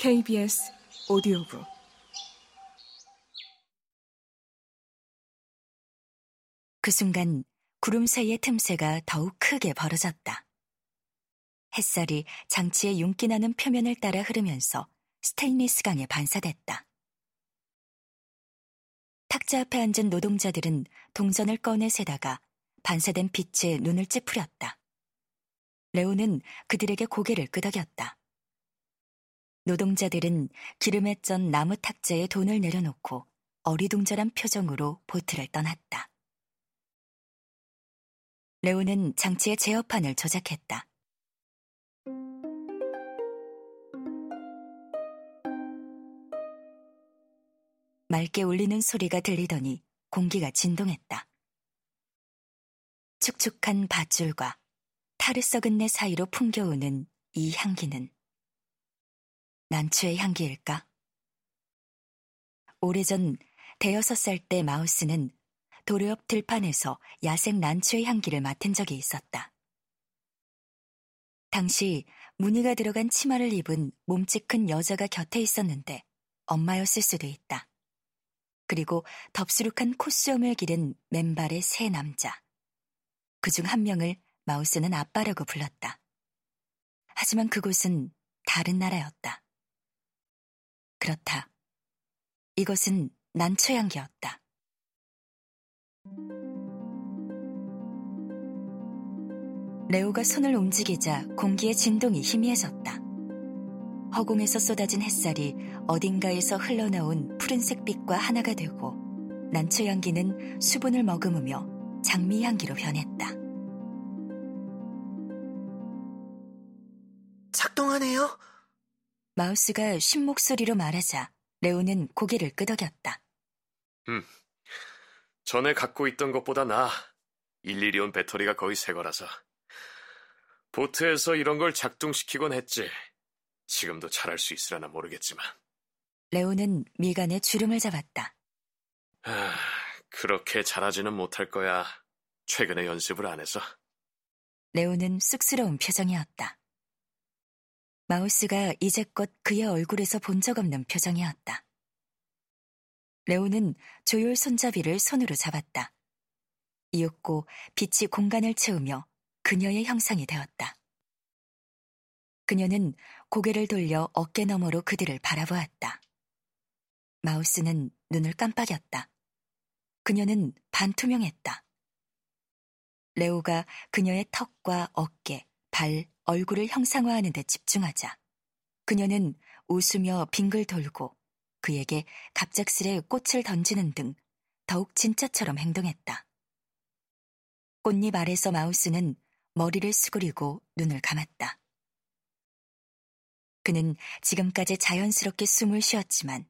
KBS 오디오북 그 순간 구름 사이의 틈새가 더욱 크게 벌어졌다. 햇살이 장치의 윤기 나는 표면을 따라 흐르면서 스테인리스 강에 반사됐다. 탁자 앞에 앉은 노동자들은 동전을 꺼내 세다가 반사된 빛에 눈을 찌푸렸다. 레오는 그들에게 고개를 끄덕였다. 노동자들은 기름에 쩐 나무 탁자에 돈을 내려놓고 어리둥절한 표정으로 보트를 떠났다. 레오는 장치의 제어판을 조작했다. 맑게 울리는 소리가 들리더니 공기가 진동했다. 축축한 밧줄과 타르 썩은 내 사이로 풍겨오는 이 향기는 난초의 향기일까? 오래전 대여섯 살 때 마우스는 도로 옆 들판에서 야생 난초의 향기를 맡은 적이 있었다. 당시 무늬가 들어간 치마를 입은 몸집 큰 여자가 곁에 있었는데 엄마였을 수도 있다. 그리고 덥수룩한 콧수염을 기른 맨발의 새 남자. 그 중 한 명을 마우스는 아빠라고 불렀다. 하지만 그곳은 다른 나라였다. 그렇다. 이것은 난초향기였다. 레오가 손을 움직이자 공기의 진동이 희미해졌다. 허공에서 쏟아진 햇살이 어딘가에서 흘러나온 푸른색 빛과 하나가 되고 난초 향기는 수분을 머금으며 장미 향기로 변했다. 작동하네요. 마우스가 쉰 목소리로 말하자 레오는 고개를 끄덕였다. 음, 전에 갖고 있던 것보다 나아. 일일이 온 배터리가 거의 새 거라서. 보트에서 이런 걸 작동시키곤 했지. 지금도 잘할 수 있으려나 모르겠지만. 레오는 미간에 주름을 잡았다. 아, 그렇게 잘하지는 못할 거야. 최근에 연습을 안 해서. 레오는 쑥스러운 표정이었다. 마우스가 이제껏 그의 얼굴에서 본 적 없는 표정이었다. 레오는 조율 손잡이를 손으로 잡았다. 이윽고 빛이 공간을 채우며 그녀의 형상이 되었다. 그녀는 고개를 돌려 어깨 너머로 그들을 바라보았다. 마우스는 눈을 깜빡였다. 그녀는 반투명했다. 레오가 그녀의 턱과 어깨, 발, 얼굴을 형상화하는 데 집중하자 그녀는 웃으며 빙글 돌고 그에게 갑작스레 꽃을 던지는 등 더욱 진짜처럼 행동했다. 꽃잎 아래서 마우스는 머리를 수그리고 눈을 감았다. 그는 지금까지 자연스럽게 숨을 쉬었지만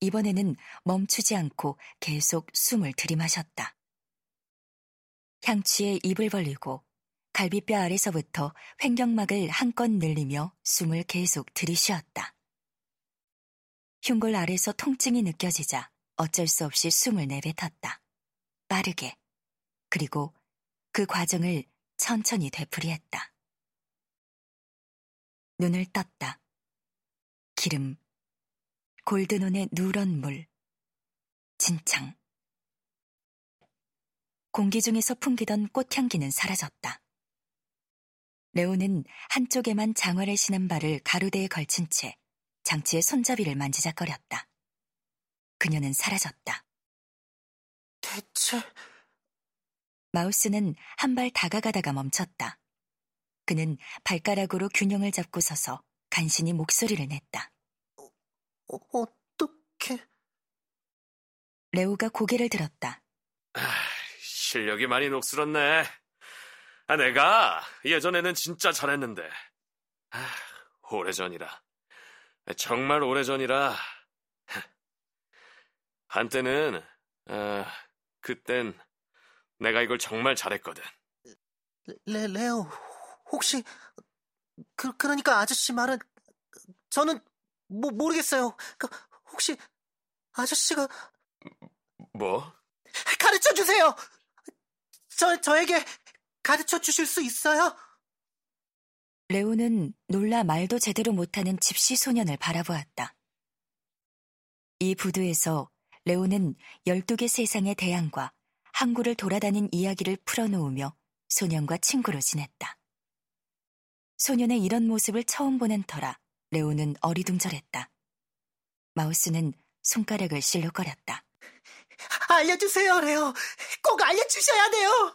이번에는 멈추지 않고 계속 숨을 들이마셨다. 향취에 입을 벌리고 갈비뼈 아래서부터 횡격막을 한껏 늘리며 숨을 계속 들이쉬었다. 흉골 아래서 통증이 느껴지자 어쩔 수 없이 숨을 내뱉었다. 빠르게. 그리고 그 과정을 천천히 되풀이했다. 눈을 떴다. 기름, 골드논의 누런 물, 진창. 공기 중에서 풍기던 꽃향기는 사라졌다. 레오는 한쪽에만 장화를 신은 발을 가로대에 걸친 채 장치의 손잡이를 만지작거렸다. 그녀는 사라졌다. 대체 마우스는 한 발 다가가다가 멈췄다. 그는 발가락으로 균형을 잡고 서서 간신히 목소리를 냈다. 어, 어떻게? 레오가 고개를 들었다. 아, 실력이 많이 녹슬었네. 아, 내가 예전에는 진짜 잘했는데. 아, 오래전이라. 정말 오래전이라. 한때는, 아, 그땐 내가 이걸 정말 잘했거든. 레, 레오, 혹시, 그, 그러니까 아저씨 말은, 저는, 뭐, 모르겠어요. 그, 혹시, 아저씨가. 뭐? 가르쳐 주세요! 저, 저에게 가르쳐 주실 수 있어요? 레오는 놀라 말도 제대로 못하는 집시 소년을 바라보았다. 이 부두에서 레오는 12개 세상의 대항과 항구를 돌아다닌 이야기를 풀어놓으며 소년과 친구로 지냈다. 소년의 이런 모습을 처음 보는 터라 레오는 어리둥절했다. 마우스는 손가락을 실룩거렸다. 알려주세요, 레오. 꼭 알려주셔야 돼요.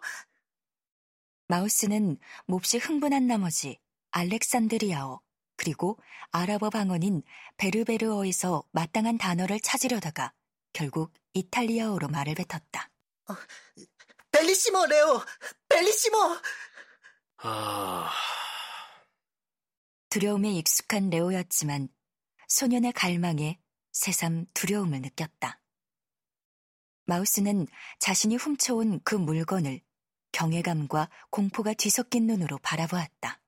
마우스는 몹시 흥분한 나머지 알렉산드리아어 그리고 아랍어 방언인 베르베르어에서 마땅한 단어를 찾으려다가 결국 이탈리아어로 말을 뱉었다. 어, 벨리시모, 레오! 벨리시모! 아... 두려움에 익숙한 레오였지만 소년의 갈망에 새삼 두려움을 느꼈다. 마우스는 자신이 훔쳐온 그 물건을 경외감과 공포가 뒤섞인 눈으로 바라보았다.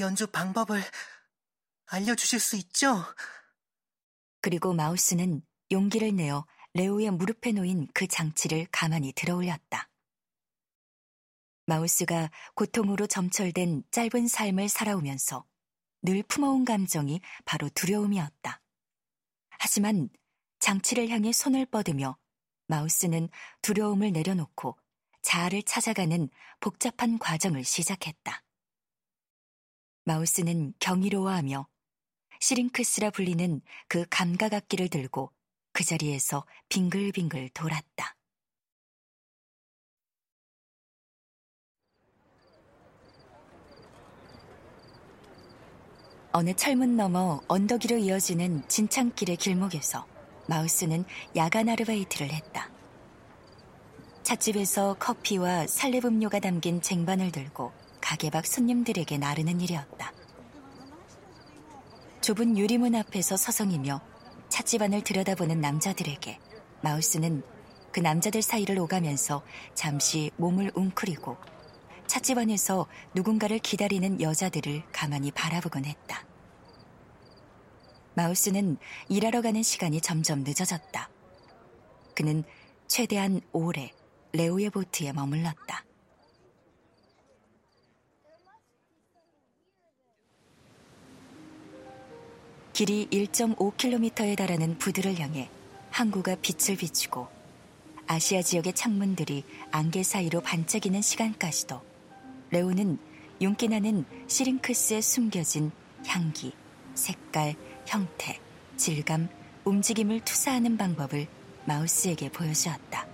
연주 방법을 알려주실 수 있죠? 그리고 마우스는 용기를 내어 레오의 무릎에 놓인 그 장치를 가만히 들어 올렸다. 마우스가 고통으로 점철된 짧은 삶을 살아오면서 늘 품어온 감정이 바로 두려움이었다. 하지만 장치를 향해 손을 뻗으며 마우스는 두려움을 내려놓고 자아를 찾아가는 복잡한 과정을 시작했다. 마우스는 경이로워하며 시링크스라 불리는 그 감각악기를 들고 그 자리에서 빙글빙글 돌았다. 어느 철문 너머 언덕 위로 이어지는 진창길의 길목에서 마우스는 야간 아르바이트를 했다. 찻집에서 커피와 살렙 음료가 담긴 쟁반을 들고 가게 밖 손님들에게 나르는 일이었다. 좁은 유리문 앞에서 서성이며 찻집 안을 들여다보는 남자들에게 마우스는 그 남자들 사이를 오가면서 잠시 몸을 웅크리고 찻집 안에서 누군가를 기다리는 여자들을 가만히 바라보곤 했다. 마우스는 일하러 가는 시간이 점점 늦어졌다. 그는 최대한 오래 레오의 보트에 머물렀다. 길이 1.5km에 달하는 부두를 향해 항구가 빛을 비추고 아시아 지역의 창문들이 안개 사이로 반짝이는 시간까지도 레오는 윤기 나는 시링크스에 숨겨진 향기, 색깔, 형태, 질감, 움직임을 투사하는 방법을 마우스에게 보여주었다.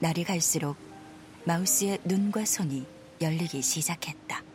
날이 갈수록 마우스의 눈과 손이 열리기 시작했다.